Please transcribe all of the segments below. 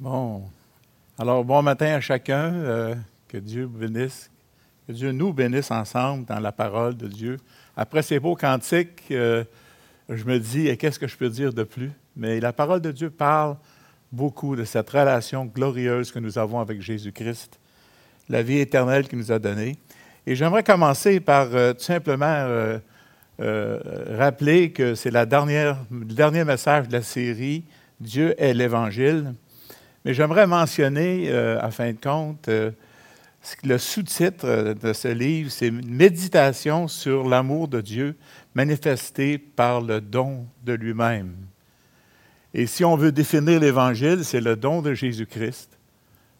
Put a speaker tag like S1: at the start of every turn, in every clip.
S1: Bon. Alors, bon matin à chacun. Euh, que Dieu bénisse. Que Dieu nous bénisse ensemble dans la parole de Dieu. Après ces beaux cantiques, euh, je me dis, qu'est-ce que je peux dire de plus? Mais la parole de Dieu parle beaucoup de cette relation glorieuse que nous avons avec Jésus-Christ, la vie éternelle qu'il nous a donnée. Et j'aimerais commencer par euh, tout simplement rappeler que c'est le dernier message de la série Dieu est l'Évangile. Mais j'aimerais mentionner, euh, à fin de compte, euh, le sous-titre euh, de ce livre, c'est Méditation sur l'amour de Dieu manifesté par le don de lui-même. Et si on veut définir l'Évangile, c'est le don de Jésus-Christ.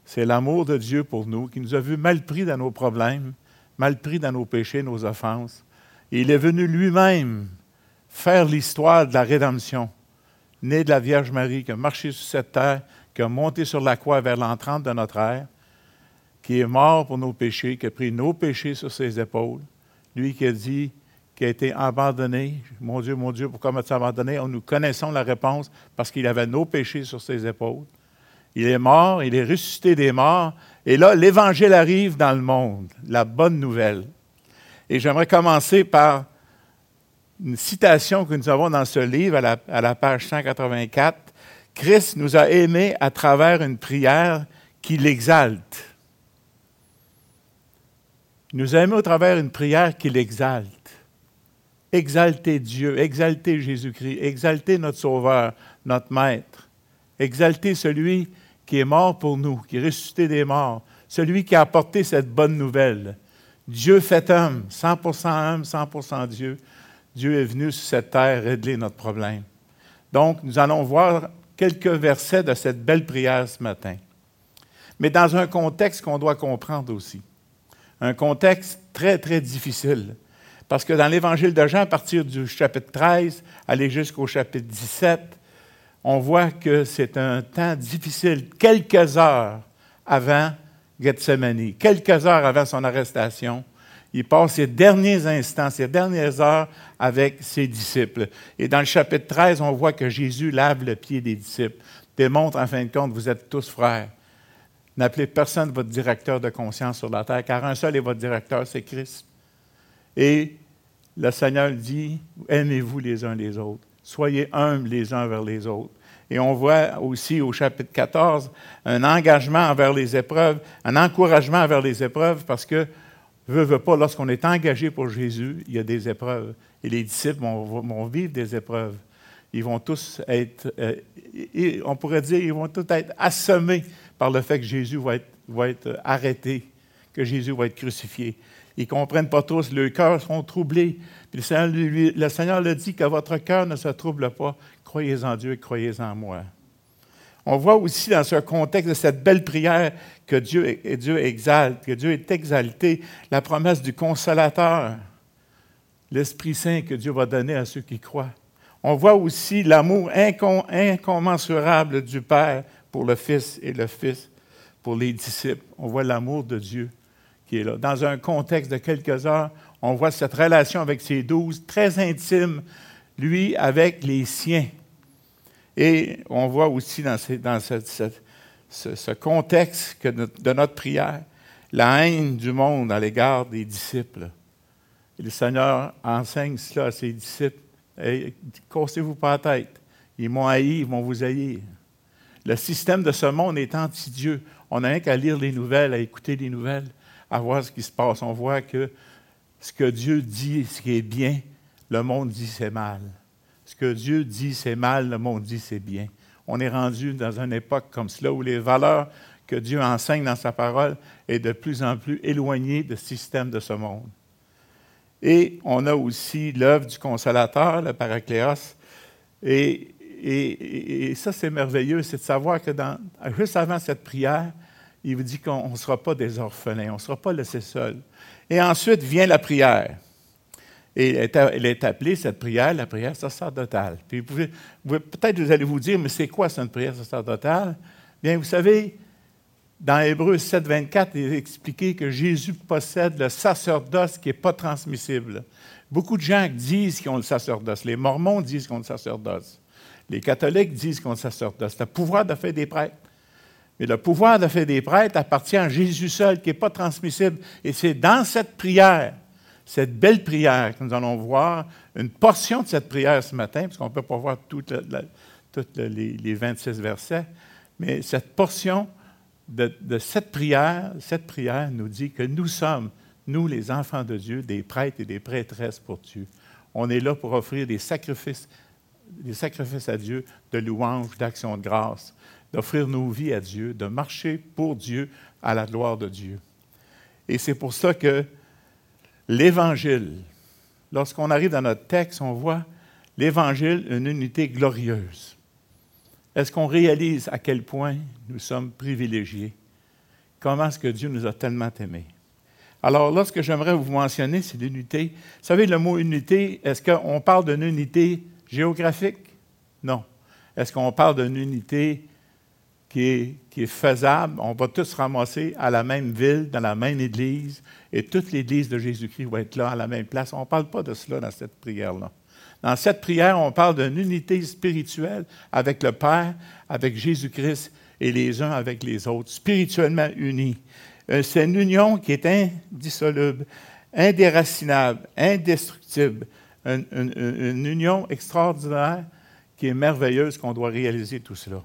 S1: C'est l'amour de Dieu pour nous, qui nous a vus mal pris dans nos problèmes, mal pris dans nos péchés, nos offenses. Et il est venu lui-même faire l'histoire de la rédemption, né de la Vierge Marie, qui a marché sur cette terre, qui a monté sur la croix vers l'entrante de notre ère, qui est mort pour nos péchés, qui a pris nos péchés sur ses épaules, lui qui a dit, qui a été abandonné, mon Dieu, mon Dieu, pourquoi m'as-tu abandonné? Nous connaissons la réponse parce qu'il avait nos péchés sur ses épaules. Il est mort, il est ressuscité des morts, et là, l'Évangile arrive dans le monde, la bonne nouvelle. Et j'aimerais commencer par une citation que nous avons dans ce livre à la, à la page 184 Christ nous a aimés à travers une prière qui l'exalte. Nous a aimés à travers une prière qui l'exalte. Exalter Dieu, exalter Jésus-Christ, exalter notre Sauveur, notre Maître. Exalter celui qui est mort pour nous, qui est ressuscité des morts, celui qui a apporté cette bonne nouvelle. Dieu fait homme, 100% homme, 100% Dieu. Dieu est venu sur cette terre régler notre problème. Donc, nous allons voir quelques versets de cette belle prière ce matin. Mais dans un contexte qu'on doit comprendre aussi. Un contexte très, très difficile. Parce que dans l'Évangile de Jean, à partir du chapitre 13, aller jusqu'au chapitre 17, on voit que c'est un temps difficile, quelques heures avant Gethsemane, quelques heures avant son arrestation, il passe ses derniers instants, ses dernières heures avec ses disciples. Et dans le chapitre 13, on voit que Jésus lave le pied des disciples, démontre en fin de compte, vous êtes tous frères. N'appelez personne votre directeur de conscience sur la terre, car un seul est votre directeur, c'est Christ. Et le Seigneur dit, aimez-vous les uns les autres, soyez humbles les uns vers les autres. Et on voit aussi au chapitre 14 un engagement envers les épreuves, un encouragement envers les épreuves, parce que veut, pas, lorsqu'on est engagé pour Jésus, il y a des épreuves. Et les disciples vont, vivre des épreuves. Ils vont tous être, euh, on pourrait dire, ils vont tous être assommés par le fait que Jésus va être, arrêté, que Jésus va être crucifié. Ils ne comprennent pas tous, leurs cœurs sont troublés. Puis le Seigneur, le Seigneur le dit que votre cœur ne se trouble pas. Croyez en Dieu et croyez en moi. On voit aussi dans ce contexte de cette belle prière que Dieu, exalte, que Dieu est exalté, la promesse du consolateur, l'Esprit Saint que Dieu va donner à ceux qui croient. On voit aussi l'amour incommensurable du Père pour le Fils et le Fils pour les disciples. On voit l'amour de Dieu qui est là. Dans un contexte de quelques heures, on voit cette relation avec ses douze, très intime, lui avec les siens. Et on voit aussi dans, ce, contexte de notre prière la haine du monde à l'égard des disciples. Et le Seigneur enseigne cela à ses disciples. Et, cassez-vous pas la tête. Ils m'ont haï, ils vont vous haïr. Le système de ce monde est anti-Dieu. On n'a rien qu'à lire les nouvelles, à écouter les nouvelles, à voir ce qui se passe. On voit que ce que Dieu dit, ce qui est bien, le monde dit c'est mal. Ce que Dieu dit, c'est mal, le monde dit, c'est bien. On est rendu dans une époque comme cela où les valeurs que Dieu enseigne dans sa parole est de plus en plus éloignées du système de ce monde. Et on a aussi l'œuvre du consolateur, le Paracléos. Et, ça, c'est merveilleux, c'est de savoir que juste avant cette prière, il vous dit qu'on ne sera pas des orphelins, on ne sera pas laissés seuls. Et ensuite vient la prière. Et elle est appelée, cette prière, la prière sacerdotale. Puis peut-être vous allez vous dire, mais c'est quoi cette prière sacerdotale? Bien, vous savez, dans Hébreu 7, 24, il est expliqué que Jésus possède le sacerdoce qui n'est pas transmissible. Beaucoup de gens disent qu'ils ont le sacerdoce. Les Mormons disent qu'ils ont le sacerdoce. Les catholiques disent qu'ils ont le sacerdoce. Le pouvoir de faire des prêtres. Mais le pouvoir de faire des prêtres appartient à Jésus seul, qui n'est pas transmissible. Et c'est dans cette prière, cette belle prière que nous allons voir, une portion de cette prière ce matin, parce qu'on ne peut pas voir tous les, 26 versets, mais cette portion de, cette prière, cette prière nous dit que nous sommes, nous les enfants de Dieu, des prêtres et des prêtresses pour Dieu. On est là pour offrir des sacrifices, des sacrifices à Dieu de louange, d'action de grâce d'offrir nos vies à Dieu, de marcher pour Dieu à la gloire de Dieu. Et c'est pour ça que l'Évangile, lorsqu'on arrive dans notre texte, on voit l'Évangile une unité glorieuse. Est-ce qu'on réalise à quel point nous sommes privilégiés? Comment est-ce que Dieu nous a tellement aimés? Alors, là, ce que j'aimerais vous mentionner, c'est l'unité. Vous savez, le mot unité, est-ce qu'on parle d'une unité géographique? Non. Est-ce qu'on parle d'une unité qui est, faisable. On va tous se ramasser à la même ville, dans la même église, et toute l'église de Jésus-Christ va être là, à la même place. On ne parle pas de cela dans cette prière-là. Dans cette prière, on parle d'une unité spirituelle avec le Père, avec Jésus-Christ et les uns avec les autres, spirituellement unis. Euh, c'est une union qui est indissoluble, indéracinable, indestructible, une union extraordinaire qui est merveilleuse qu'on doit réaliser tout cela.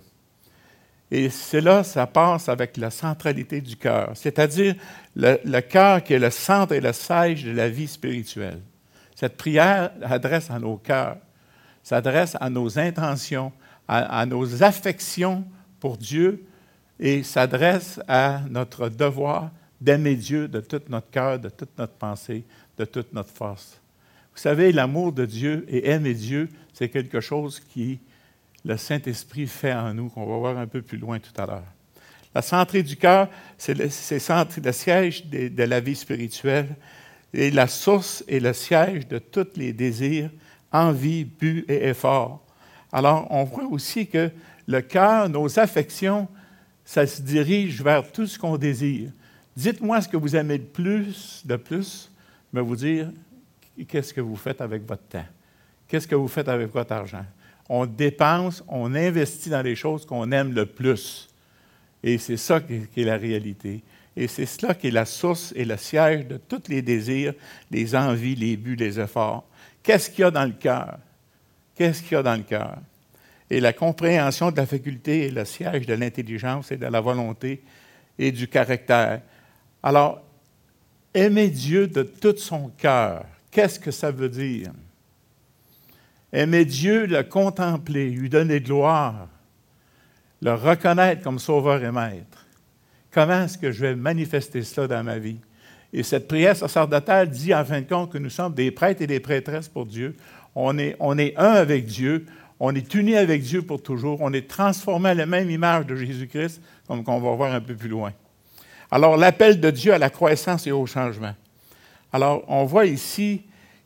S1: Et cela, ça passe avec la centralité du cœur, c'est-à-dire le, cœur qui est le centre et le siège de la vie spirituelle. Cette prière adresse à nos cœurs, s'adresse à nos intentions, à, nos affections pour Dieu et s'adresse à notre devoir d'aimer Dieu de tout notre cœur, de toute notre pensée, de toute notre force. Vous savez, l'amour de Dieu et aimer Dieu, c'est quelque chose qui le Saint-Esprit fait en nous, qu'on va voir un peu plus loin tout à l'heure. La centrée du cœur, c'est le, le, siège de, de, la vie spirituelle et la source et le siège de tous les désirs, envies, buts et efforts. Alors, on voit aussi que le cœur, nos affections, ça se dirige vers tout ce qu'on désire. Dites-moi ce que vous aimez le plus, de plus, je vais vous dire qu'est-ce que vous faites avec votre temps, qu'est-ce que vous faites avec votre argent? On dépense, on investit dans les choses qu'on aime le plus. Et c'est ça qui est la réalité. Et c'est cela qui est la source et le siège de tous les désirs, les envies, les buts, les efforts. Qu'est-ce qu'il y a dans le cœur? Qu'est-ce qu'il y a dans le cœur? Et la compréhension de la faculté est le siège de l'intelligence et de la volonté et du caractère. Alors, aimer Dieu de tout son cœur, qu'est-ce que ça veut dire? Aimer Dieu, le contempler, lui donner gloire, le reconnaître comme sauveur et maître. Comment est-ce que je vais manifester cela dans ma vie? Et cette prière sacerdotale dit en fin de compte que nous sommes des prêtres et des prêtresses pour Dieu. On est, un avec Dieu. On est unis avec Dieu pour toujours. On est transformé à la même image de Jésus-Christ, comme on va voir un peu plus loin. Alors, l'appel de Dieu à la croissance et au changement. Alors, on voit ici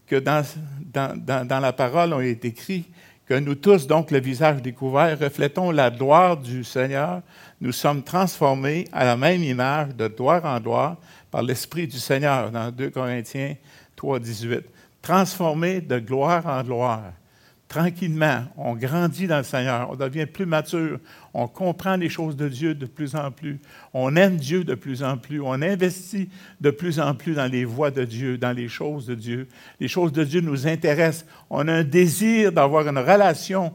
S1: que dans, la parole, on est écrit que nous tous, donc le visage découvert, reflétons la gloire du Seigneur. Nous sommes transformés à la même image, de gloire en gloire, par l'Esprit du Seigneur, dans 2 Corinthiens 3, 18. Transformés de gloire en gloire tranquillement, on grandit dans le Seigneur, on devient plus mature, on comprend les choses de Dieu de plus en plus, on aime Dieu de plus en plus, on investit de plus en plus dans les voies de Dieu, dans les choses de Dieu. Les choses de Dieu nous intéressent. On a un désir d'avoir une relation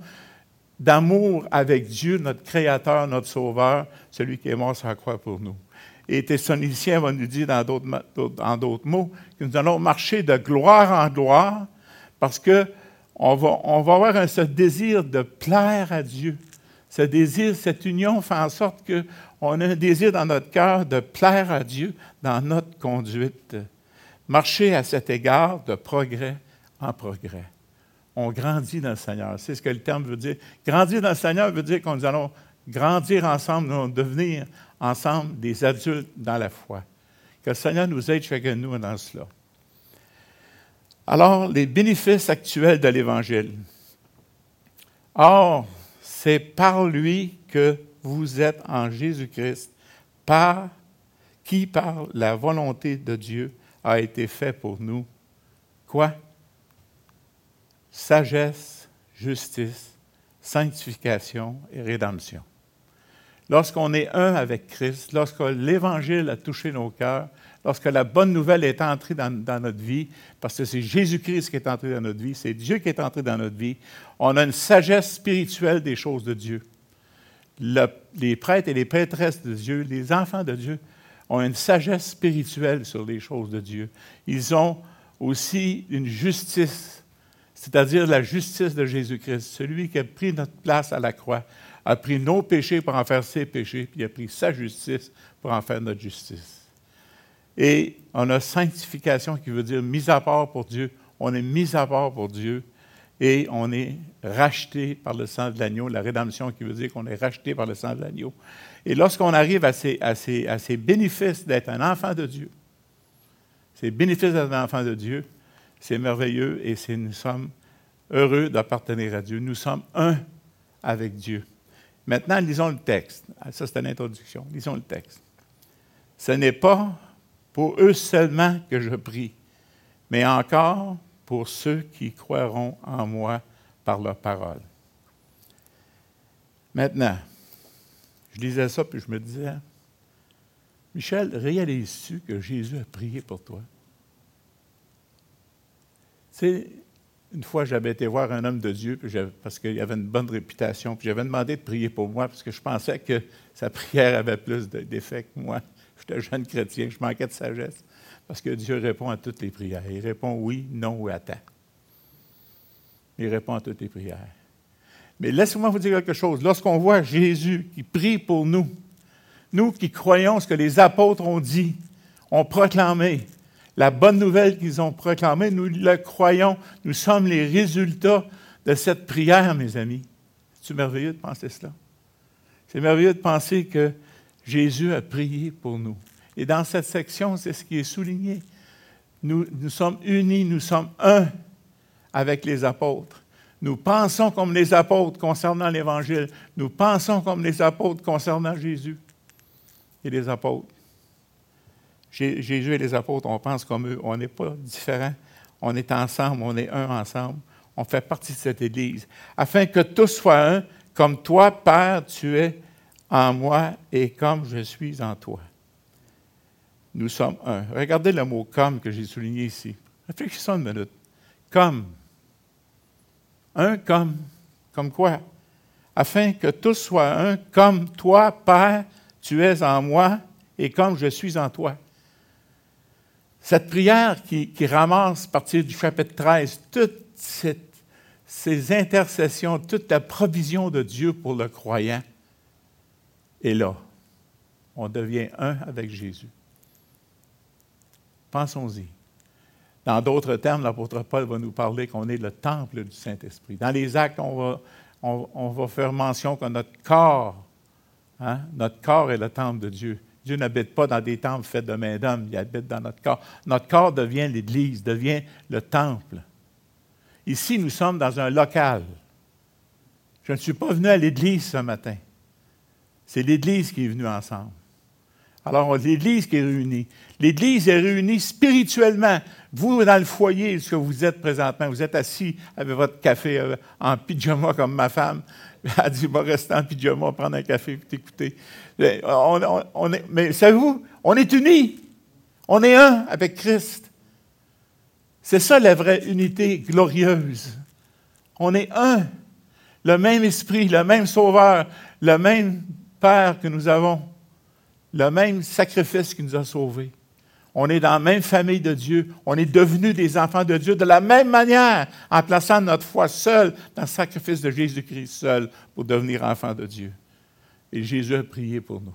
S1: d'amour avec Dieu, notre Créateur, notre Sauveur, celui qui est mort la croix pour nous. Et Thessaloniciens va nous dire dans d'autres mots que nous allons marcher de gloire en gloire parce que on va, avoir ce désir de plaire à Dieu. Ce désir, cette union fait en sorte qu'on a un désir dans notre cœur de plaire à Dieu dans notre conduite. Marcher à cet égard de progrès en progrès. On grandit dans le Seigneur. C'est ce que le terme veut dire. Grandir dans le Seigneur veut dire qu'on nous allons grandir ensemble, nous allons devenir ensemble des adultes dans la foi. Que le Seigneur nous aide chacun de nous dans cela. Alors, les bénéfices actuels de l'Évangile. Or, c'est par lui que vous êtes en Jésus-Christ, par qui, par la volonté de Dieu, a été fait pour nous. Quoi? Sagesse, justice, sanctification et rédemption. Lorsqu'on est un avec Christ, lorsque l'Évangile a touché nos cœurs, lorsque la bonne nouvelle est entrée dans, notre vie, parce que c'est Jésus-Christ qui est entré dans notre vie, c'est Dieu qui est entré dans notre vie, on a une sagesse spirituelle des choses de Dieu. les prêtres et les prêtresses de Dieu, les enfants de Dieu, ont une sagesse spirituelle sur les choses de Dieu. Ils ont aussi une justice, c'est-à-dire la justice de Jésus-Christ, celui qui a pris notre place à la croix, a pris nos péchés pour en faire ses péchés, puis il a pris sa justice pour en faire notre justice. Et on a sanctification qui veut dire mise à part pour Dieu. On est mis à part pour Dieu et on est racheté par le sang de l'agneau. La rédemption qui veut dire qu'on est racheté par le sang de l'agneau. Et lorsqu'on arrive à ces, à, ces, bénéfices d'être un enfant de Dieu, ces bénéfices d'être un enfant de Dieu, c'est merveilleux et nous sommes heureux d'appartenir à Dieu. Nous sommes un avec Dieu. Maintenant, lisons le texte. Ah, ça, c'est une introduction. Lisons le texte. Ce n'est pas pour eux seulement que je prie, mais encore pour ceux qui croiront en moi par leur parole. Maintenant, je lisais ça, puis je me disais, Michel, réalises-tu que Jésus a prié pour toi? Sais, une fois, j'avais été voir un homme de Dieu parce qu'il avait une bonne réputation, puis j'avais demandé de prier pour moi parce que je pensais que sa prière avait plus d'effet que moi. J'étais jeune chrétien, je manquais de sagesse. Parce que Dieu répond à toutes les prières. Il répond oui, non ou attends. Il répond à toutes les prières. Mais laissez-moi vous dire quelque chose. Lorsqu'on voit Jésus qui prie pour nous, nous qui croyons ce que les apôtres ont dit, ont proclamé, la bonne nouvelle qu'ils ont proclamée, nous le croyons, nous sommes les résultats de cette prière, mes amis. C'est merveilleux de penser cela? C'est merveilleux de penser que Jésus a prié pour nous. Et dans cette section, c'est ce qui est souligné. Nous, nous sommes unis, nous sommes un avec les apôtres. Nous pensons comme les apôtres concernant l'Évangile. Nous pensons comme les apôtres concernant Jésus et les apôtres. Jésus et les apôtres, on pense comme eux. On n'est pas différents. On est ensemble, on est un ensemble. On fait partie de cette Église. Afin que tous soient un, comme toi, Père, tu es en moi et comme je suis en toi. Nous sommes un. Regardez le mot comme que j'ai souligné ici. Réfléchissons une minute. Comme. Un comme. Comme quoi? Afin que tous soient un, comme toi, Père, tu es en moi et comme je suis en toi. Cette prière qui, ramasse à partir du chapitre 13 toutes ces intercessions, toute la provision de Dieu pour le croyant, et là. On devient un avec Jésus. Pensons-y. Dans d'autres termes, l'apôtre Paul va nous parler qu'on est le temple du Saint-Esprit. Dans les actes, on va, on, va faire mention que notre corps, hein, notre corps est le temple de Dieu. Dieu n'habite pas dans des temples faits de main d'homme, il habite dans notre corps. Notre corps devient l'Église, devient le temple. Ici, nous sommes dans un local. Je ne suis pas venu à l'Église ce matin. C'est l'Église qui est venue ensemble. Alors, l'Église qui est réunie. L'Église est réunie spirituellement. Vous, dans le foyer, ce que vous êtes présentement, vous êtes assis avec votre café euh, en pyjama comme ma femme. Elle dit, va rester en pyjama, prendre un café et t'écouter. mais savez-vous, on est unis. On est un avec Christ. C'est ça la vraie unité glorieuse. On est un. Le même esprit, le même sauveur, le même Père que nous avons, le même sacrifice qui nous a sauvés. On est dans la même famille de Dieu. On est devenus des enfants de Dieu de la même manière, en plaçant notre foi seule dans le sacrifice de Jésus-Christ seul pour devenir enfants de Dieu. Et Jésus a prié pour nous.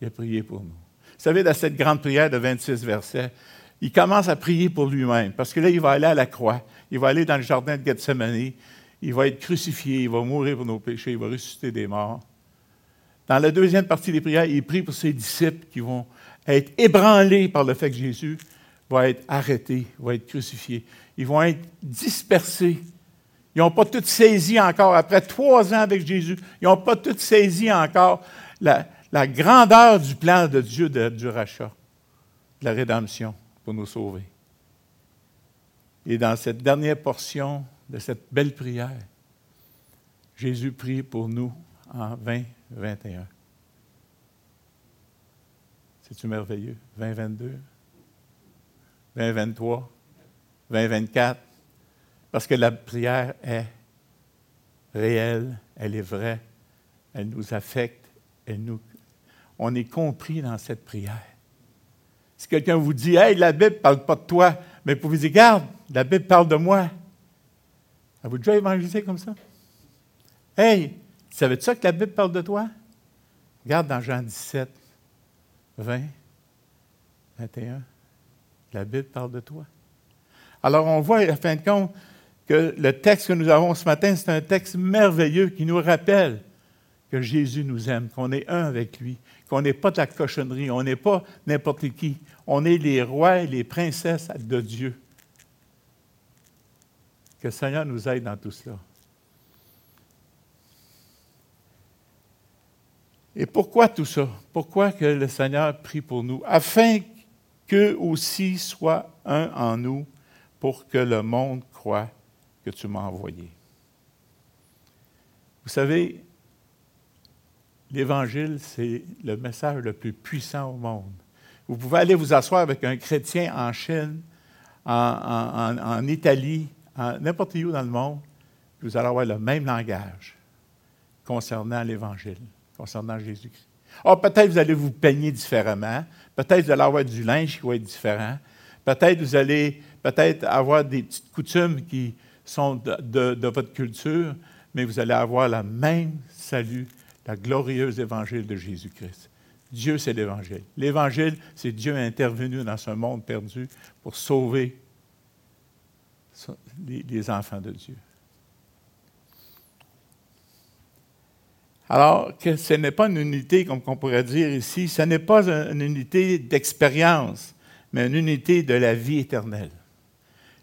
S1: Il a prié pour nous. Vous savez, dans cette grande prière de 26 versets, il commence à prier pour lui-même, parce que là, il va aller à la croix. Il va aller dans le jardin de Gethsemane. Il va être crucifié. Il va mourir pour nos péchés. Il va ressusciter des morts. Dans la deuxième partie des prières, il prie pour ses disciples qui vont être ébranlés par le fait que Jésus va être arrêté, va être crucifié. Ils vont être dispersés. Ils n'ont pas tout saisi encore, après trois ans avec Jésus, ils n'ont pas tout saisi encore la, grandeur du plan de Dieu du rachat, de la rédemption pour nous sauver. Et dans cette dernière portion de cette belle prière, Jésus prie pour nous en 2021. C'est-tu merveilleux? 2022, 2023, 2024. Parce que la prière est réelle, elle est vraie, elle nous affecte, elle nous, on est compris dans cette prière. Si quelqu'un vous dit, Hey, la Bible ne parle pas de toi, mais pour vous dire, Garde, la Bible parle de moi. Avez-vous déjà évangélisé comme ça? Hey, savais-tu ça que la Bible parle de toi? Regarde dans Jean 17, 20, 21. La Bible parle de toi. Alors, on voit, à fin de compte, que le texte que nous avons ce matin, c'est un texte merveilleux qui nous rappelle que Jésus nous aime, qu'on est un avec lui, qu'on n'est pas de la cochonnerie, on n'est pas n'importe qui, on est les rois et les princesses de Dieu. Que le Seigneur nous aide dans tout cela. Et pourquoi tout ça? Pourquoi que le Seigneur prie pour nous? Afin qu'eux aussi soient un en nous, pour que le monde croit que tu m'as envoyé. Vous savez, l'Évangile, c'est le message le plus puissant au monde. Vous pouvez aller vous asseoir avec un chrétien en Chine, en, en Italie, n'importe où dans le monde, vous allez avoir le même langage concernant l'Évangile concernant Jésus-Christ. Oh, peut-être vous allez vous peigner différemment. Peut-être vous allez avoir du linge qui va être différent. Peut-être vous allez avoir des petites coutumes qui sont de, de, votre culture, mais vous allez avoir le même salut, la glorieuse évangile de Jésus-Christ. Dieu, c'est l'Évangile. L'Évangile, c'est Dieu intervenu dans ce monde perdu pour sauver les enfants de Dieu. Alors que ce n'est pas une unité, comme on pourrait dire ici, ce n'est pas une unité d'expérience, mais une unité de la vie éternelle.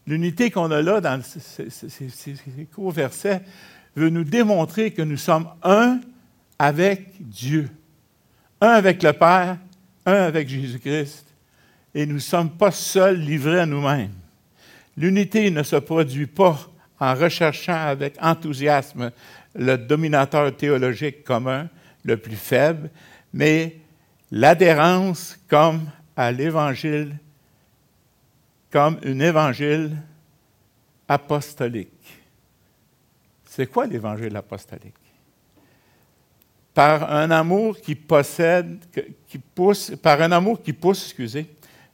S1: L'unité qu'on a là dans ces, courts versets veut nous démontrer que nous sommes un avec Dieu, un avec le Père, un avec Jésus-Christ, et nous ne sommes pas seuls livrés à nous-mêmes. L'unité ne se produit pas en recherchant avec enthousiasme le dominateur théologique commun, le plus faible, mais l'adhérence comme à l'Évangile, comme un évangile apostolique. C'est quoi l'Évangile apostolique? Par un amour qui possède, qui pousse, par un amour qui pousse, excusez,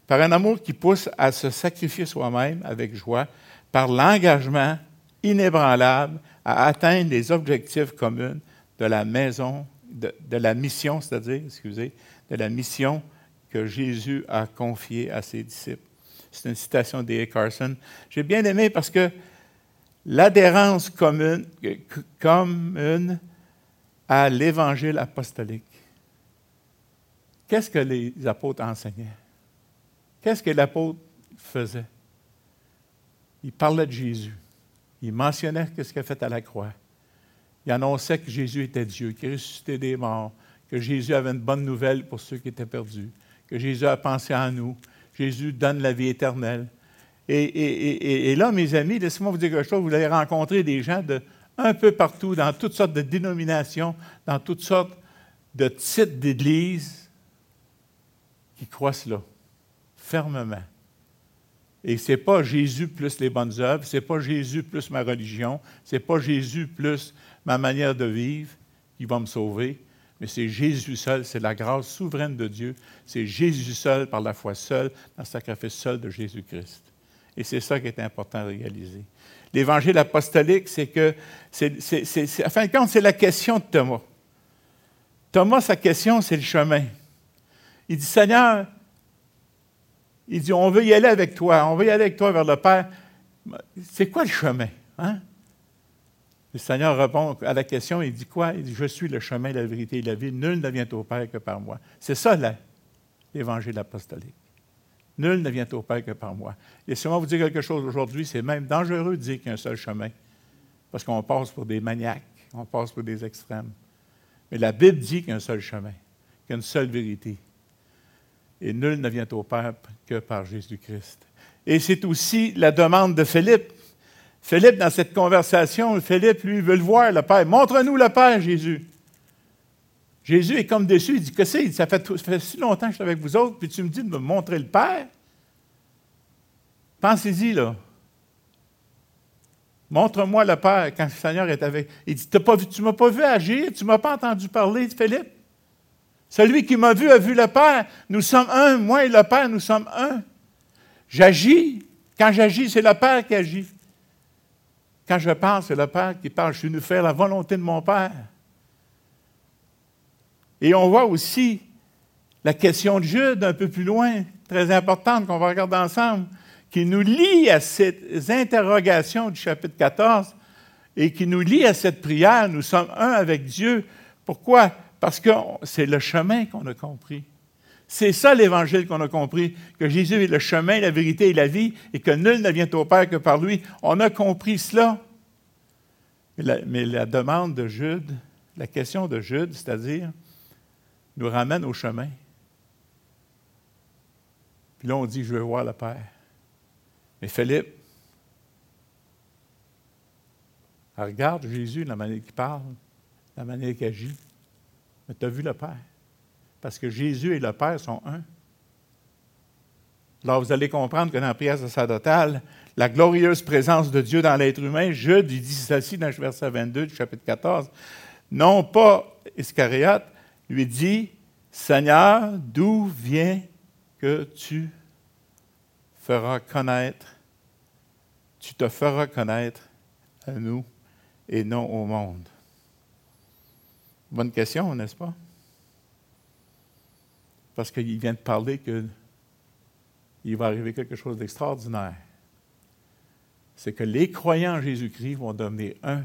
S1: par un amour qui pousse à se sacrifier soi-même avec joie, par l'engagement inébranlable à atteindre les objectifs communs de la maison, de, la mission, c'est-à-dire, excusez, de la mission que Jésus a confiée à ses disciples. C'est une citation d'E. Carson. J'ai bien aimé parce que l'adhérence commune, commune à l'évangile apostolique. Qu'est-ce que les apôtres enseignaient? Qu'est-ce que l'apôtre faisait? Il parlait de Jésus. Il mentionnait ce qu'il a fait à la croix. Il annonçait que Jésus était Dieu, qu'il ressuscitait des morts, que Jésus avait une bonne nouvelle pour ceux qui étaient perdus, que Jésus a pensé à nous. Jésus donne la vie éternelle. Et, là, mes amis, laissez-moi vous dire quelque chose, vous allez rencontrer des gens de un peu partout, dans toutes sortes de dénominations, dans toutes sortes de titres d'église, qui croient cela, fermement. Et ce n'est pas Jésus plus les bonnes œuvres, ce n'est pas Jésus plus ma religion, ce n'est pas Jésus plus ma manière de vivre qui va me sauver, mais c'est Jésus seul, c'est la grâce souveraine de Dieu, c'est Jésus seul, par la foi seule, dans le sacrifice seul de Jésus-Christ. Et c'est ça qui est important à réaliser. L'évangile apostolique, c'est que, c'est, à fin de compte, c'est la question de Thomas. Thomas, sa question, c'est le chemin. Il dit, Seigneur, il dit, on veut y aller avec toi, on veut y aller avec toi vers le Père. C'est quoi le chemin? Hein? Le Seigneur répond à la question, il dit quoi? Il dit, je suis le chemin, la vérité et la vie. Nul ne vient au Père que par moi. C'est ça l'évangile apostolique. Nul ne vient au Père que par moi. Et si on vous dire quelque chose aujourd'hui, c'est même dangereux de dire qu'il y a un seul chemin. Parce qu'on passe pour des maniaques, on passe pour des extrêmes. Mais la Bible dit qu'il y a un seul chemin, qu'il y a une seule vérité, et nul ne vient au Père que par Jésus-Christ. Et c'est aussi la demande de Philippe. Philippe, dans cette conversation, Philippe, lui, veut le voir, le Père. Montre-nous le Père, Jésus. Jésus est comme déçu. Il dit Que c'est? Ça fait, ça fait si longtemps que je suis avec vous autres, puis tu me dis de me montrer le Père? Pensez-y, là. Montre-moi le Père quand le Seigneur est avec. Il dit Tu ne m'as pas vu agir, tu ne m'as pas entendu parler, Philippe. Celui qui m'a vu a vu le Père. Nous sommes un, moi et le Père, nous sommes un. J'agis. Quand j'agis, c'est le Père qui agit. Quand je parle, c'est le Père qui parle. Je suis venu faire la volonté de mon Père. Et on voit aussi la question de Jude un peu plus loin, très importante qu'on va regarder ensemble, qui nous lie à ces interrogations du chapitre 14 et qui nous lie à cette prière. Nous sommes un avec Dieu. Pourquoi? Parce que c'est le chemin qu'on a compris. C'est ça l'évangile qu'on a compris, que Jésus est le chemin, la vérité et la vie, et que nul ne vient au Père que par lui. On a compris cela. Mais la, demande de Jude, la question de Jude, c'est-à-dire, nous ramène au chemin. Puis là, on dit, je veux voir le Père. Mais Philippe, regarde Jésus, la manière qu'il parle, la manière qu'il agit. Mais tu as vu le Père? Parce que Jésus et le Père sont un. Alors, vous allez comprendre que dans la prière sacerdotale, la glorieuse présence de Dieu dans l'être humain, je dit ceci dans le verset 22 du chapitre 14, non pas Iscariote, lui dit, Seigneur, d'où vient que tu feras connaître, tu te feras connaître à nous et non au monde? Bonne question, n'est-ce pas? Parce qu'il vient de parler qu'il va arriver quelque chose d'extraordinaire. C'est que les croyants en Jésus-Christ vont devenir un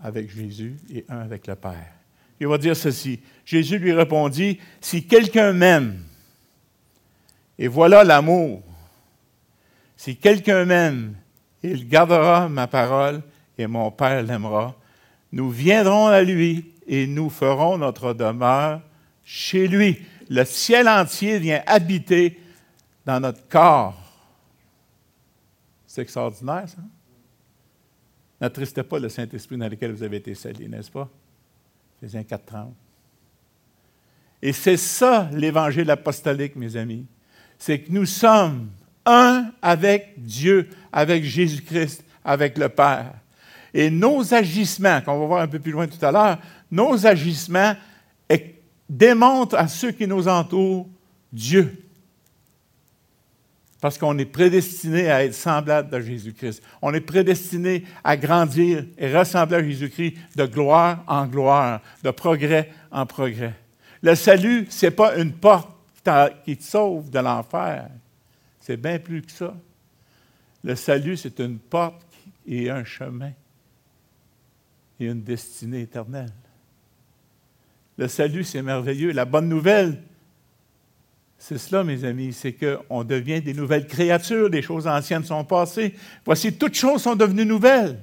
S1: avec Jésus et un avec le Père. Il va dire ceci. Jésus lui répondit, Si quelqu'un m'aime, et voilà l'amour, si quelqu'un m'aime, il gardera ma parole et mon Père l'aimera. Nous viendrons à lui et nous ferons notre demeure chez lui. Le ciel entier vient habiter dans notre corps. C'est extraordinaire, ça. N'attristez pas le Saint-Esprit dans lequel vous avez été scellés, n'est-ce pas? Éphésiens 4.30. Et c'est ça l'évangile apostolique, mes amis. C'est que nous sommes un avec Dieu, avec Jésus-Christ, avec le Père. Et nos agissements, qu'on va voir un peu plus loin tout à l'heure, nos agissements démontrent à ceux qui nous entourent Dieu. Parce qu'on est prédestiné à être semblable à Jésus-Christ. On est prédestiné à grandir et ressembler à Jésus-Christ de gloire en gloire, de progrès en progrès. Le salut, ce n'est pas une porte qui te sauve de l'enfer. C'est bien plus que ça. Le salut, c'est une porte et un chemin et une destinée éternelle. Le salut, c'est merveilleux. La bonne nouvelle, c'est cela, mes amis, c'est qu'on devient des nouvelles créatures, les choses anciennes sont passées. Voici, toutes choses sont devenues nouvelles.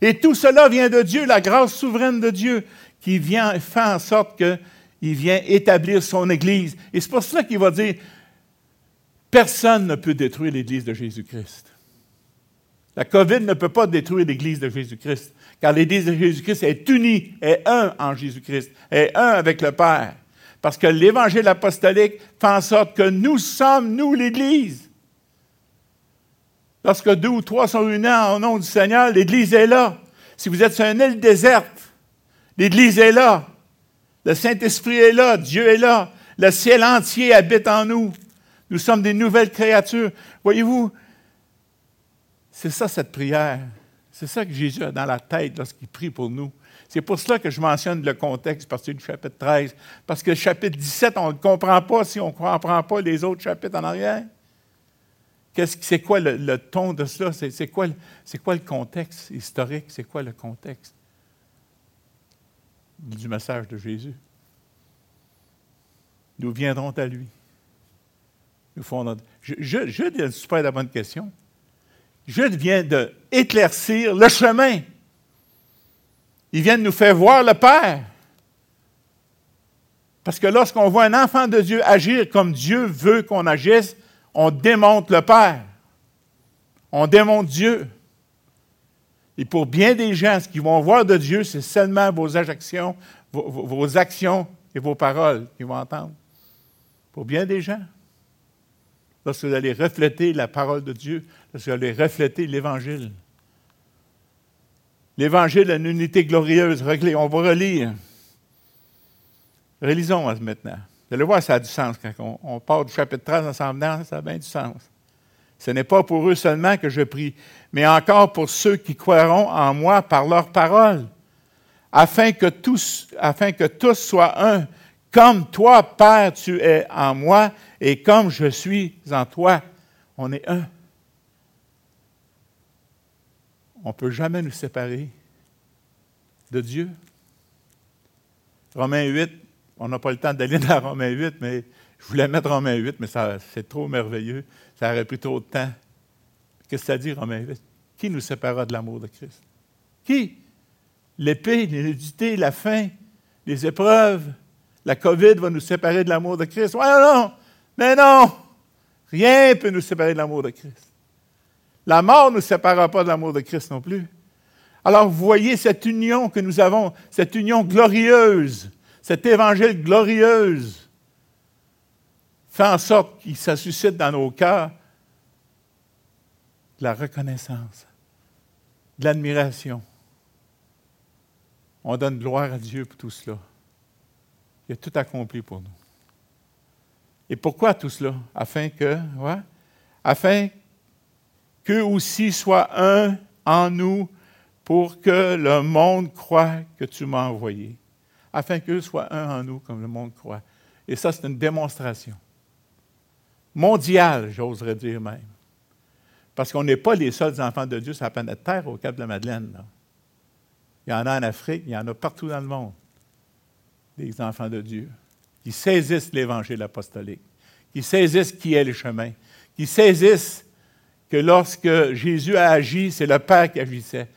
S1: Et tout cela vient de Dieu, la grâce souveraine de Dieu, qui vient faire en sorte qu'il vient établir son Église. Et c'est pour cela qu'il va dire, personne ne peut détruire l'Église de Jésus-Christ. La COVID ne peut pas détruire l'Église de Jésus-Christ, car l'Église de Jésus-Christ est unie, est un en Jésus-Christ, est un avec le Père. Parce que l'Évangile apostolique fait en sorte que nous sommes, nous, l'Église. Lorsque deux ou trois sont réunis en nom du Seigneur, l'Église est là. Si vous êtes sur une île déserte, l'Église est là. Le Saint-Esprit est là, Dieu est là. Le ciel entier habite en nous. Nous sommes des nouvelles créatures. Voyez-vous, c'est ça cette prière. C'est ça que Jésus a dans la tête lorsqu'il prie pour nous. C'est pour cela que je mentionne le contexte partir du chapitre 13. Parce que le chapitre 17, on ne comprend pas si on ne comprend pas les autres chapitres en arrière. c'est quoi le, ton de cela? C'est, quoi, le contexte historique? C'est quoi le contexte du message de Jésus? Nous viendrons à lui. Nous fondons. Je, je, je super bonne question. Je viens d'éclaircir le chemin. Il vient de nous faire voir le Père. Parce que lorsqu'on voit un enfant de Dieu agir comme Dieu veut qu'on agisse, on démontre le Père. On démontre Dieu. Et pour bien des gens, ce qu'ils vont voir de Dieu, c'est seulement vos actions, vos, actions et vos paroles qu'ils vont entendre. Pour bien des gens. Lorsque vous allez refléter la parole de Dieu, lorsque vous allez refléter l'Évangile. L'Évangile a une unité glorieuse. On va relire. Relisons maintenant. Vous allez voir, ça a du sens. Quand on, part du chapitre 13 ensemble, ça a bien du sens. Ce n'est pas pour eux seulement que je prie, mais encore pour ceux qui croiront en moi par leur parole, afin que tous, afin que tous soient un, comme toi, Père, tu es en moi, et comme je suis en toi. On est un. On ne peut jamais nous séparer de Dieu. Romains 8, on n'a pas le temps d'aller dans Romains 8, mais je voulais mettre Romains 8, mais c'est trop merveilleux. Ça aurait pris trop de temps. Qu'est-ce que ça dit, Romains 8? Qui nous séparera de l'amour de Christ? Qui? L'épée, l'inédité, la faim, les épreuves, la COVID va nous séparer de l'amour de Christ. Ouais, non, mais non! Rien ne peut nous séparer de l'amour de Christ. La mort ne nous séparera pas de l'amour de Christ non plus. Alors, vous voyez cette union que nous avons, cette union glorieuse, cet évangile glorieuse, fait en sorte que ça suscite dans nos cœurs de la reconnaissance, de l'admiration. On donne gloire à Dieu pour tout cela. Il a tout accompli pour nous. Et pourquoi tout cela? Afin que, ouais, afin qu'eux aussi soient un en nous pour que le monde croie que tu m'as envoyé. Afin qu'eux soient un en nous comme le monde croit. Et ça, c'est une démonstration. Mondiale, j'oserais dire même. Parce qu'on n'est pas les seuls enfants de Dieu sur la planète Terre au Cap de la Madeleine. Il y en a en Afrique, il y en a partout dans le monde, des enfants de Dieu, qui saisissent l'Évangile apostolique, qui saisissent qui est le chemin, qui saisissent que lorsque Jésus a agi, c'est le Père qui agissait,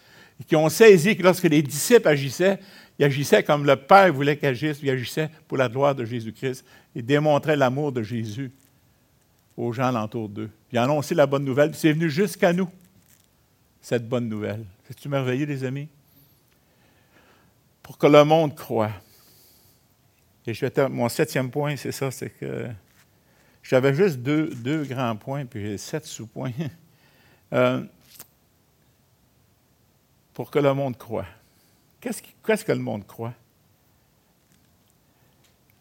S1: et qui ont saisi que lorsque les disciples agissaient, ils agissaient comme le Père voulait qu'ils agissent, ils agissaient pour la gloire de Jésus-Christ, ils démontraient l'amour de Jésus aux gens alentour d'eux. Ils en ont aussi la bonne nouvelle. C'est venu jusqu'à nous, cette bonne nouvelle. C'est-tu merveilleux, les amis? Pour que le monde croit. Et mon septième point, c'est ça, c'est que j'avais juste deux, deux, grands points, puis j'ai sept sous-points. Euh, pour que le monde croit. Qu'est-ce, que le monde croit?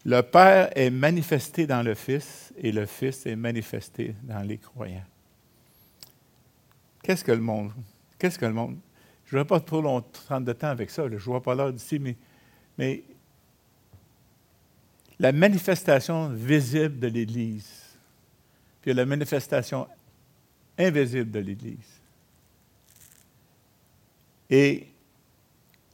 S1: Le Père est manifesté dans le Fils et le Fils est manifesté dans les croyants. Qu'est-ce que le monde? Qu'est-ce que le monde? Je ne vais pas trop longtemps de temps avec ça, je ne vois pas l'heure d'ici, mais, mais la manifestation visible de l'Église, puis la manifestation invisible de l'Église. Et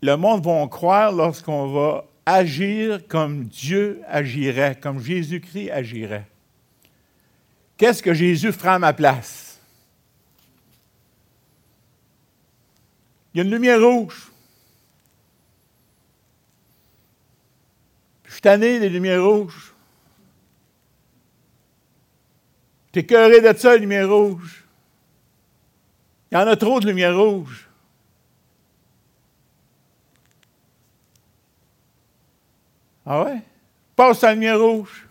S1: le monde va en croire lorsqu'on va agir comme Dieu agirait, comme Jésus-Christ agirait. Qu'est-ce que Jésus fera à ma place? Il y a une lumière rouge. Je suis tanné des lumières rouges. Tu es cœuré de ça, les lumières rouges. Il y en a trop de lumières rouges. Ah ouais? Passe la lumière rouge.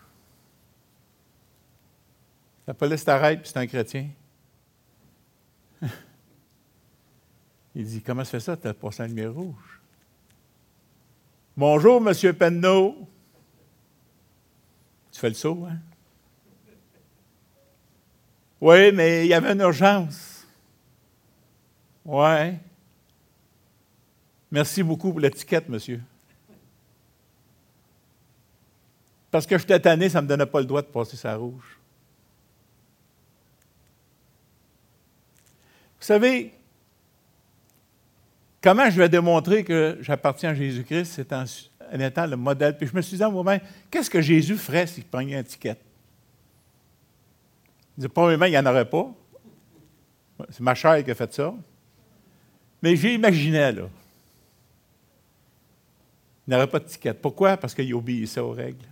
S1: La police t'arrête, puis c'est un chrétien. Il dit Comment ça fait ça, tu as passé la lumière rouge? Bonjour, Monsieur Penneau. Tu fais le saut, hein? Oui, mais il y avait une urgence. Oui. Merci beaucoup pour l'étiquette, monsieur. Parce que j'étais tanné, ça ne me donnait pas le droit de passer sa rouge. Vous savez, comment je vais démontrer que j'appartiens à Jésus-Christ, c'est en, étant le modèle. Puis je me suis dit à moi-même, qu'est-ce que Jésus ferait s'il prenait une étiquette? Il dit, premièrement, il n'y en aurait pas. C'est ma chair qui a fait ça. Mais j'imaginais, là. Il n'y aurait pas de ticket. Pourquoi? Parce qu'il obéissait aux règles.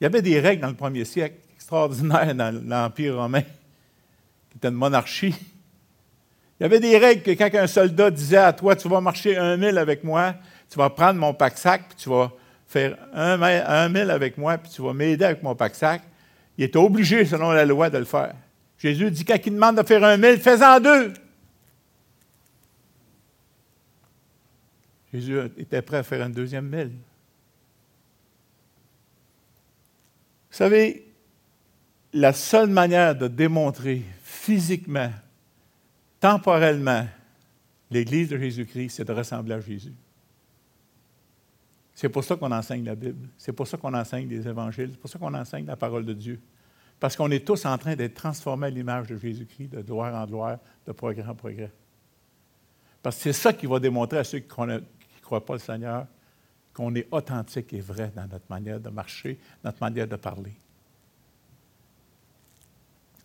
S1: Il y avait des règles dans le premier siècle extraordinaires dans l'Empire romain, qui était une monarchie. Il y avait des règles que quand un soldat disait à toi, tu vas marcher un mille avec moi, tu vas prendre mon pack-sac, puis tu vas faire un, mille avec moi, puis tu vas m'aider avec mon pack-sac. Il est obligé, selon la loi, de le faire. Jésus dit, quand il demande de faire un mille, fais-en deux. Jésus était prêt à faire un deuxième mille. Vous savez, la seule manière de démontrer physiquement, temporellement, l'Église de Jésus-Christ, c'est de ressembler à Jésus. C'est pour ça qu'on enseigne la Bible. C'est pour ça qu'on enseigne les évangiles. C'est pour ça qu'on enseigne la parole de Dieu. Parce qu'on est tous en train d'être transformés à l'image de Jésus-Christ, de gloire en gloire, de progrès en progrès. Parce que c'est ça qui va démontrer à ceux qui ne croient pas le Seigneur qu'on est authentique et vrai dans notre manière de marcher, notre manière de parler.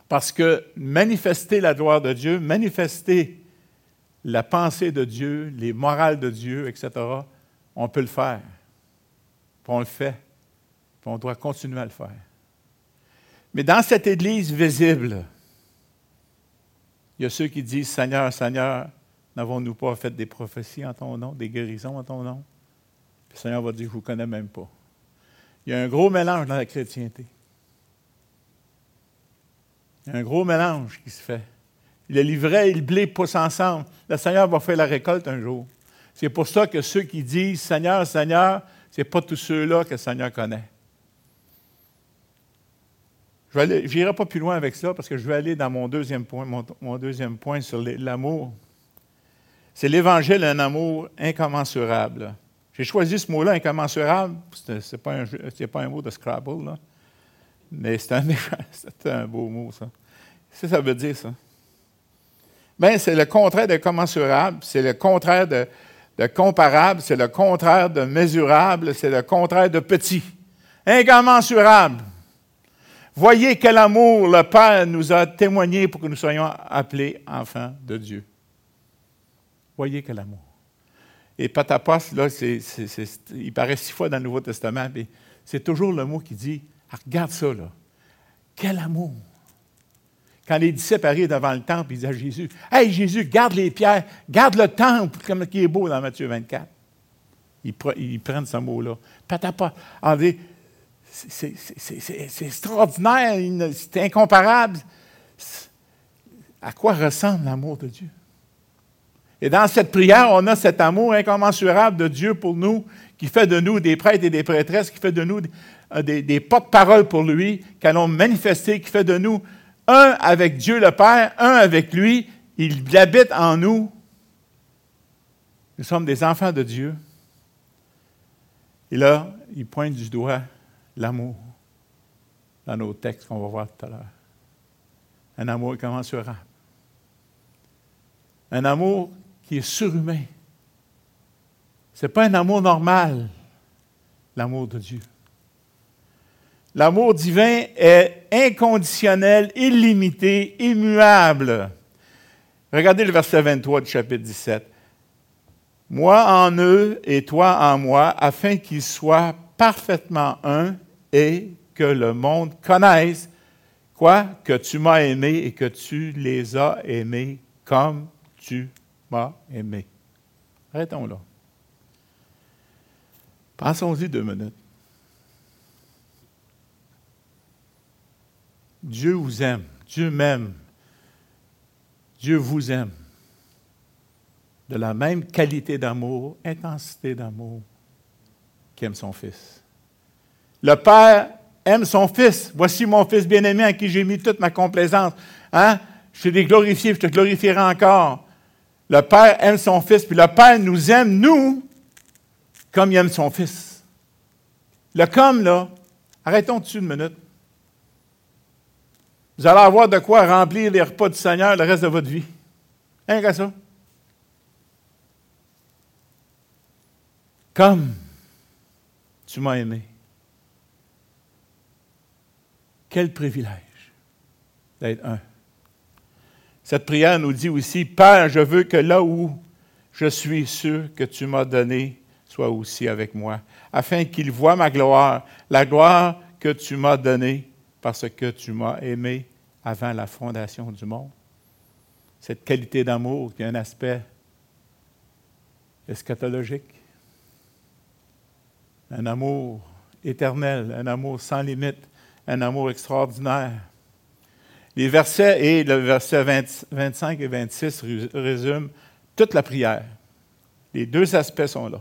S1: Parce que manifester la gloire de Dieu, manifester la pensée de Dieu, les morales de Dieu, etc., on peut le faire. Puis on le fait. Puis on doit continuer à le faire. Mais dans cette Église visible, il y a ceux qui disent Seigneur, Seigneur, n'avons-nous pas fait des prophéties en ton nom, des guérisons en ton nom? Puis le Seigneur va dire Je ne vous connais même pas. Il y a un gros mélange dans la chrétienté. Il y a un gros mélange qui se fait. Le livret et le blé poussent ensemble. Le Seigneur va faire la récolte un jour. C'est pour ça que ceux qui disent Seigneur, Seigneur, ce n'est pas tous ceux-là que le Seigneur connaît. Je n'irai pas plus loin avec ça parce que je vais aller dans mon deuxième point, sur l'amour. C'est l'Évangile, un amour incommensurable. J'ai choisi ce mot-là, incommensurable. Ce n'est pas, pas, un mot de Scrabble. Mais c'est un, un beau mot, ça. Que ça veut dire, ça? Bien, c'est le contraire de commensurable, c'est le contraire de, de comparable, c'est le contraire de mesurable, c'est le contraire de petit. Incommensurable. Voyez quel amour le Père nous a témoigné pour que nous soyons appelés enfants de Dieu. Voyez quel amour. Et patapos, là, il paraît six fois dans le Nouveau Testament, mais c'est toujours le mot qui dit ah, Regarde ça, là. Quel amour. Quand les disciples arrivent devant le temple, ils disent à Jésus Hey Jésus, garde les pierres, garde le temple, comme qui est beau dans Matthieu 24. Ils, prennent ce mot-là. Patapos. C'est extraordinaire, c'est incomparable. À quoi ressemble l'amour de Dieu? Et dans cette prière, on a cet amour incommensurable de Dieu pour nous, qui fait de nous des prêtres et des prêtresses, qui fait de nous des, porte-paroles pour lui, qui allons manifester, qui fait de nous un avec Dieu le Père, un avec lui. Il habite en nous. Nous sommes des enfants de Dieu. Et là, il pointe du doigt l'amour dans nos textes qu'on va voir tout à l'heure. Un amour incommensurable. Un amour qui est surhumain. Ce n'est pas un amour normal, l'amour de Dieu. L'amour divin est inconditionnel, illimité, immuable. Regardez le verset 23 du chapitre 17. Moi en eux et toi en moi, afin qu'ils soient parfaitement un et que le monde connaisse, quoi? Que tu m'as aimé et que tu les as aimés comme tu m'as aimé. Arrêtons là. Pensons-y deux minutes. Dieu vous aime, Dieu m'aime, Dieu vous aime. De la même qualité d'amour, intensité d'amour qu'aime son Fils. Le Père aime son Fils. Voici mon Fils bien-aimé à qui j'ai mis toute ma complaisance. Hein? Je t'ai glorifié, je te glorifierai encore. Le Père aime son Fils, puis le Père nous aime, nous, comme il aime son Fils. Le comme, là, arrêtons dessus une minute. Vous allez avoir de quoi remplir les repas du Seigneur le reste de votre vie. Rien qu'à ça. Comme tu m'as aimé. Quel privilège d'être un. Cette prière nous dit aussi, Père, je veux que là où je suis sûr que tu m'as donné soit aussi avec moi, afin qu'il voie ma gloire, la gloire que tu m'as donnée parce que tu m'as aimé avant la fondation du monde. Cette qualité d'amour qui a un aspect eschatologique. un amour éternel, un amour sans limite, un amour extraordinaire. Les versets et le verset 25 et 26 résument toute la prière. Les deux aspects sont là.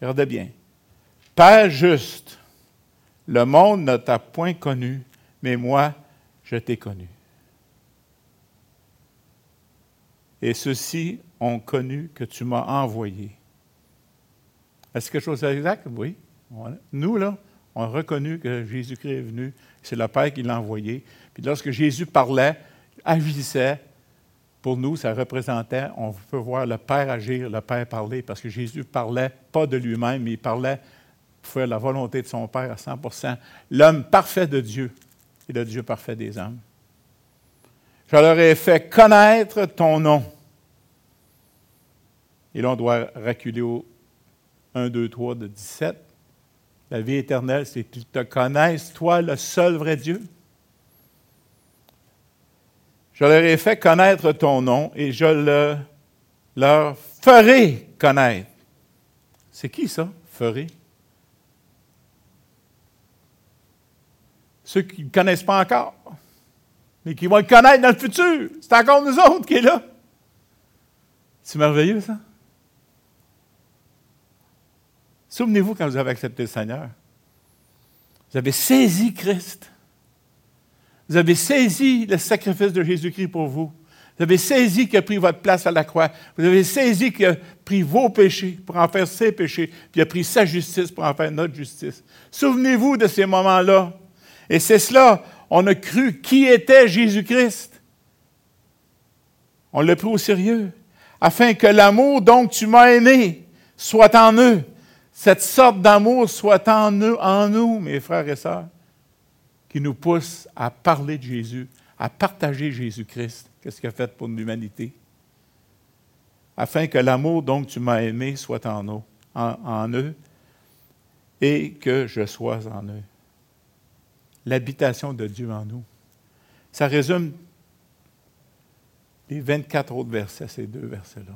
S1: Regardez bien. Père juste, le monde ne t'a point connu, mais moi, je t'ai connu. Et ceux-ci ont connu que tu m'as envoyé. Est-ce quelque chose d'exact? Oui. Nous, là, on a reconnu que Jésus-Christ est venu. C'est le Père qui l'a envoyé. Puis lorsque Jésus parlait, agissait, pour nous, ça représentait, on peut voir le Père agir, le Père parler, parce que Jésus parlait pas de lui-même, mais il parlait pour faire la volonté de son Père à 100% L'homme parfait de Dieu et le Dieu parfait des hommes. Je leur ai fait connaître ton nom. Et là, on doit reculer au 1, 2, 3 de 17. La vie éternelle, c'est qu'ils te connaissent, toi, le seul vrai Dieu. Je leur ai fait connaître ton nom et je le, leur ferai connaître. C'est qui ça, ferai? Ceux qui ne connaissent pas encore, mais qui vont le connaître dans le futur. C'est encore nous autres qui est là. C'est merveilleux, ça? Souvenez-vous quand vous avez accepté le Seigneur. Vous avez saisi Christ. Vous avez saisi le sacrifice de Jésus-Christ pour vous. Vous avez saisi qu'il a pris votre place à la croix. Vous avez saisi qu'il a pris vos péchés pour en faire ses péchés, puis il a pris sa justice pour en faire notre justice. Souvenez-vous de ces moments-là. Et c'est cela, on a cru qui était Jésus-Christ. On l'a pris au sérieux. Afin que l'amour dont tu m'as aimé soit en eux cette sorte d'amour soit en nous, en nous, mes frères et sœurs, qui nous pousse à parler de Jésus, à partager Jésus-Christ. Qu'est-ce qu'il a fait pour l'humanité? Afin que l'amour dont tu m'as aimé soit en, nous, en eux et que je sois en eux. L'habitation de Dieu en nous. Ça résume les 24 autres versets, ces deux versets-là.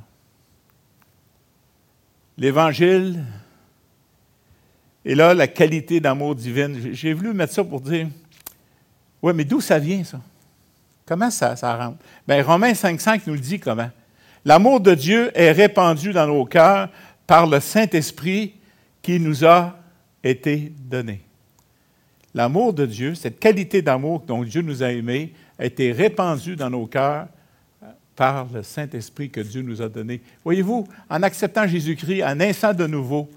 S1: L'Évangile et là, la qualité d'amour divine. J'ai voulu mettre ça pour dire, oui, mais d'où ça vient, ça? Comment ça, ça rentre? Bien, Romains 5,5 nous le dit comment? L'amour de Dieu est répandu dans nos cœurs par le Saint-Esprit qui nous a été donné. L'amour de Dieu, cette qualité d'amour dont Dieu nous a aimés, a été répandue dans nos cœurs par le Saint-Esprit que Dieu nous a donné. Voyez-vous, en acceptant Jésus-Christ, en naissant de nouveau,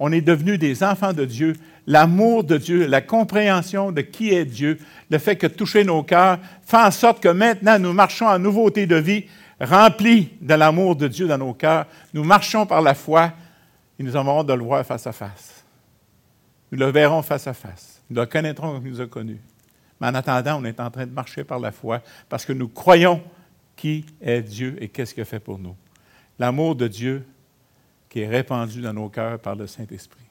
S1: on est devenus des enfants de Dieu. L'amour de Dieu, la compréhension de qui est Dieu, le fait que toucher nos cœurs fait en sorte que maintenant nous marchons en nouveauté de vie, remplis de l'amour de Dieu dans nos cœurs. Nous marchons par la foi et nous avons de le voir face à face. Nous le verrons face à face. Nous le connaîtrons comme nous a connus. Mais en attendant, on est en train de marcher par la foi parce que nous croyons qui est Dieu et qu'est-ce qu'il fait pour nous. L'amour de Dieu qui est répandu dans nos cœurs par le Saint-Esprit.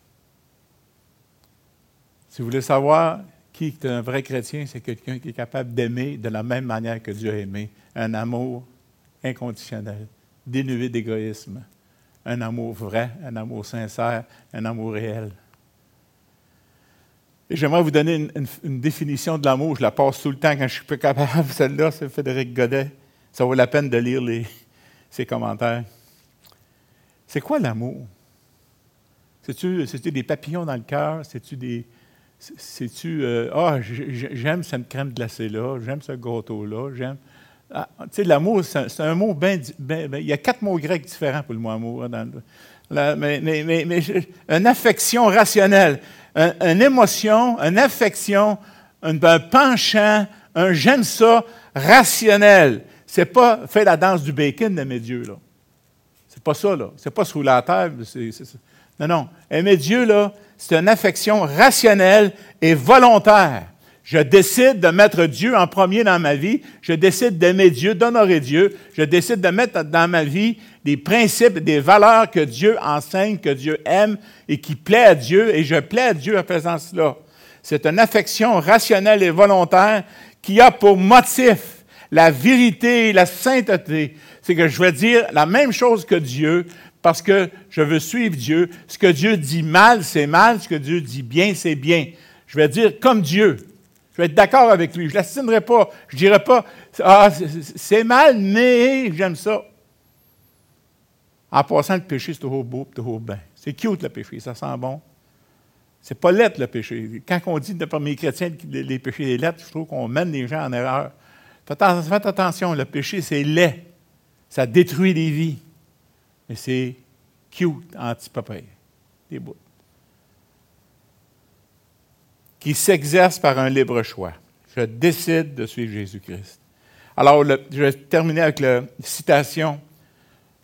S1: Si vous voulez savoir qui est un vrai chrétien, c'est quelqu'un qui est capable d'aimer de la même manière que Dieu a aimé, un amour inconditionnel, dénué d'égoïsme, un amour vrai, un amour sincère, un amour réel. J'aimerais vous donner une, définition de l'amour. Je la passe tout le temps quand je suis pas capable. Celle-là, c'est Frédéric Godet. Ça vaut la peine de lire ses commentaires. C'est quoi l'amour? C'est-tu, des papillons dans le cœur? C'est-tu des. C'est-tu. Euh, ah, j'aime cette crème glacée-là, j'aime ce gâteau-là, j'aime. Ah, tu sais, l'amour, c'est, un mot bien. il y a quatre mots grecs différents pour le mot amour. Hein, mais, mais, une affection rationnelle, une émotion, une affection, un, un penchant, un j'aime ça rationnel. C'est pas fait la danse du bacon de mes dieux, là. C'est pas ça, là. C'est pas sous la table. Non, non. Aimer Dieu, là, c'est une affection rationnelle et volontaire. Je décide de mettre Dieu en premier dans ma vie. Je décide d'aimer Dieu, d'honorer Dieu. Je décide de mettre dans ma vie des principes, des valeurs que Dieu enseigne, que Dieu aime et qui plaît à Dieu. Et je plais à Dieu en faisant cela. C'est une affection rationnelle et volontaire qui a pour motif la vérité, la sainteté. C'est que je vais dire la même chose que Dieu parce que je veux suivre Dieu. Ce que Dieu dit mal, c'est mal. Ce que Dieu dit bien, c'est bien. Je vais dire comme Dieu. Je vais être d'accord avec lui. Je ne l'assinerai pas. Je ne dirai pas, ah, c'est mal, mais j'aime ça. En passant, le péché, c'est toujours beau, toujours bien. C'est cute, le péché. Ça sent bon. C'est pas lettre, le péché. Quand on dit parmi les chrétiens que les péchés des lettres, je trouve qu'on mène les gens en erreur. Faites attention, le péché, c'est laid. Ça détruit des vies. Mais c'est cute, anti-papier. Des bouts. Qui s'exerce par un libre choix. Je décide de suivre Jésus-Christ. Alors, je vais terminer avec la citation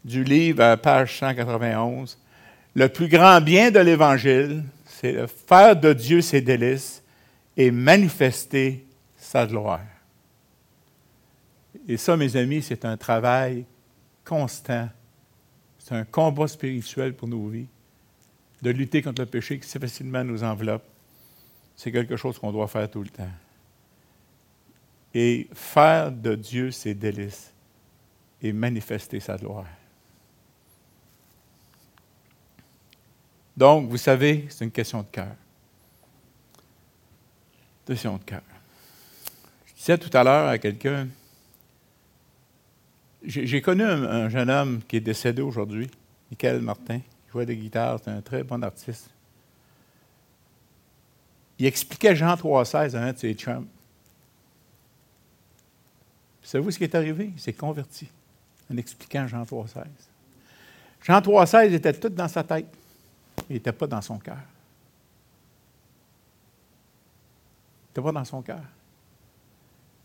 S1: du livre, page 191. Le plus grand bien de l'Évangile, c'est faire de Dieu ses délices et manifester sa gloire. Et ça, mes amis, c'est un travail constant. C'est un combat spirituel pour nos vies. De lutter contre le péché qui si facilement nous enveloppe, c'est quelque chose qu'on doit faire tout le temps. Et faire de Dieu ses délices et manifester sa gloire. Donc, vous savez, c'est une question de cœur. Question de cœur. Je disais tout à l'heure à quelqu'un, j'ai connu un, jeune homme qui est décédé aujourd'hui, Michael Martin, qui jouait des guitares, c'est un très bon artiste. Il expliquait Jean 3,16 à un de ses chums. Savez-vous ce qui est arrivé? Il s'est converti en expliquant Jean 3,16. Jean 3,16 était tout dans sa tête. Il n'était pas dans son cœur. Il n'était pas dans son cœur.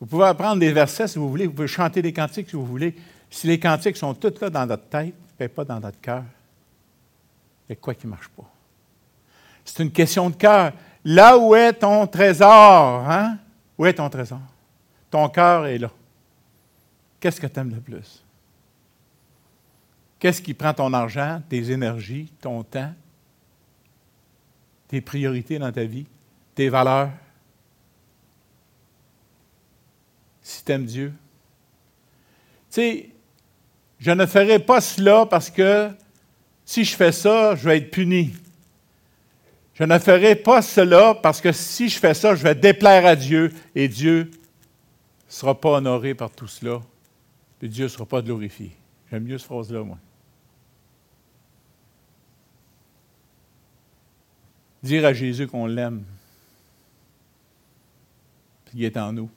S1: Vous pouvez apprendre des versets si vous voulez, vous pouvez chanter des cantiques si vous voulez. Si les cantiques sont tous là dans notre tête, mais pas dans notre cœur, il y a quoi qui ne marche pas? C'est une question de cœur. Là où est ton trésor? Hein? Où est ton trésor? Ton cœur est là. Qu'est-ce que tu aimes le plus? Qu'est-ce qui prend ton argent, tes énergies, ton temps, tes priorités dans ta vie, tes valeurs? Si tu aimes Dieu. Tu sais, je ne ferai pas cela parce que si je fais ça, je vais être puni. Je ne ferai pas cela parce que si je fais ça, je vais déplaire à Dieu et Dieu ne sera pas honoré par tout cela. Et Dieu ne sera pas glorifié. J'aime mieux cette phrase-là, moi. Dire à Jésus qu'on l'aime, qu'il est en nous.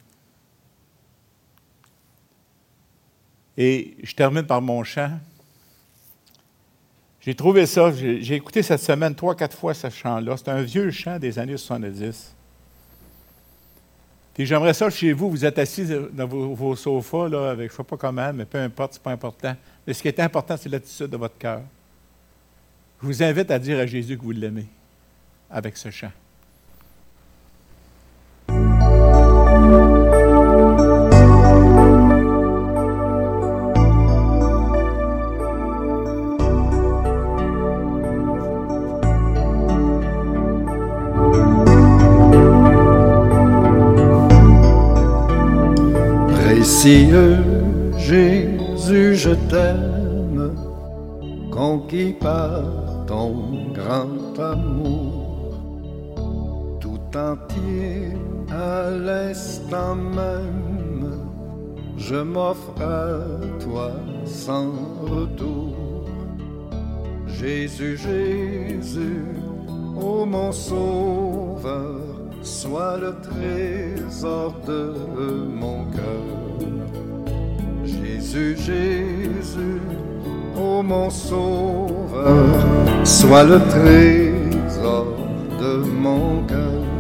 S1: Et je termine par mon chant. J'ai trouvé ça, j'ai écouté cette semaine trois, quatre fois ce chant-là. C'est un vieux chant des années 70. Puis j'aimerais ça chez vous, vous êtes assis dans vos, sofas, là, avec je ne sais pas comment, mais peu importe, ce n'est pas important. Mais ce qui est important, c'est l'attitude de votre cœur. Je vous invite à dire à Jésus que vous l'aimez avec ce chant.
S2: Précieux Jésus, je t'aime, conquis par ton grand amour, entier à l'instant même, je m'offre à toi sans retour. Jésus, Jésus, ô mon sauveur, sois le trésor de mon cœur. Jésus, Jésus, ô mon sauveur, sois le trésor de mon cœur.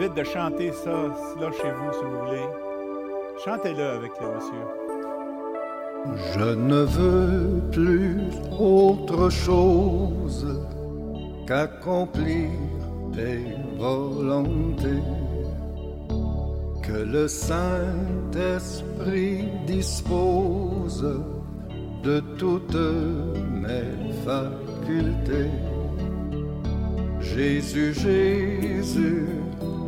S1: Invite de chanter ça là chez vous si vous voulez. Chantez-le avec le monsieur.
S2: Je ne veux plus autre chose qu'accomplir tes volontés, que le Saint-Esprit dispose de toutes mes facultés. Jésus, Jésus,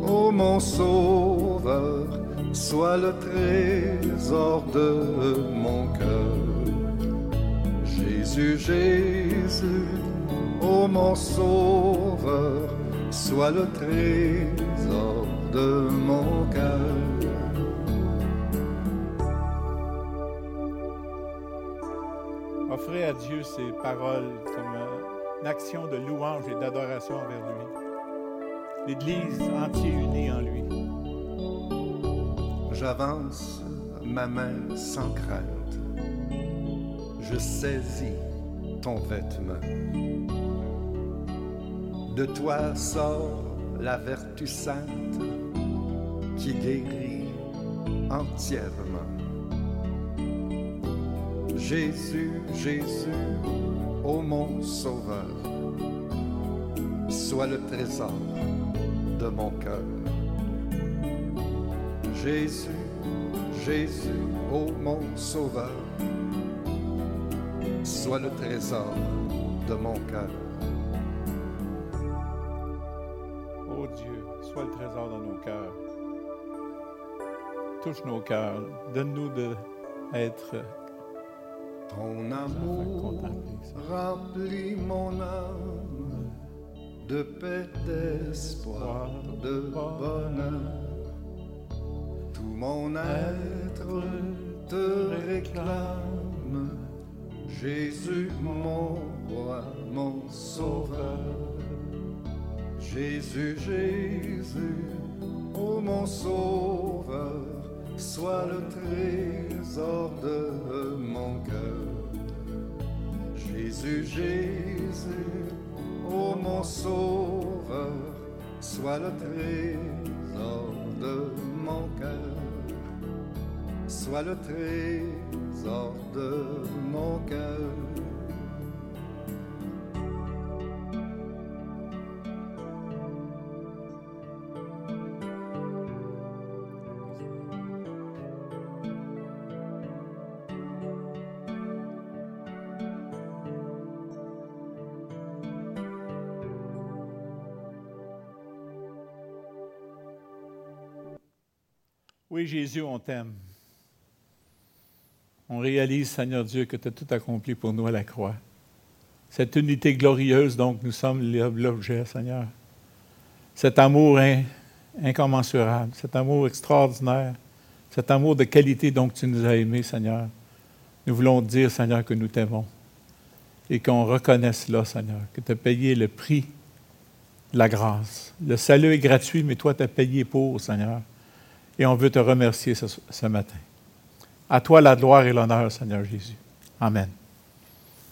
S2: ô mon sauveur, sois le trésor de mon cœur. Jésus, Jésus, ô mon sauveur, sois le trésor de mon cœur.
S1: Offrez à Dieu ces paroles comme une action de louange et d'adoration envers lui. L'Église entière unie en lui.
S2: J'avance ma main sans crainte. Je saisis ton vêtement. De toi sort la vertu sainte qui guérit entièrement. Jésus, Jésus, ô mon sauveur, sois le trésor de mon cœur. Jésus, Jésus, ô mon sauveur, sois le trésor de mon cœur.
S1: Ô Dieu, sois le trésor dans nos cœurs. Touche nos cœurs. Donne-nous d'être
S2: Ton amour remplit mon âme de paix, d'espoir, de bonheur. Tout mon être te réclame, Jésus mon roi, mon sauveur. Jésus, Jésus, ô mon sauveur, sois le trésor de mon cœur. Jésus, Jésus, ô mon sauveur, sois le trésor de mon cœur. Sois le trésor de mon cœur.
S1: Jésus, on t'aime. On réalise, Seigneur Dieu, que tu as tout accompli pour nous à la croix. Cette unité glorieuse, donc, nous sommes l'objet, Seigneur. Cet amour in- incommensurable, cet amour extraordinaire, cet amour de qualité, donc, tu nous as aimés, Seigneur. Nous voulons dire, Seigneur, que nous t'aimons et qu'on reconnaisse là, Seigneur, que tu as payé le prix de la grâce. Le salut est gratuit, mais toi, tu as payé pour, Seigneur. Et on veut te remercier ce, matin. À toi la gloire et l'honneur, Seigneur Jésus. Amen.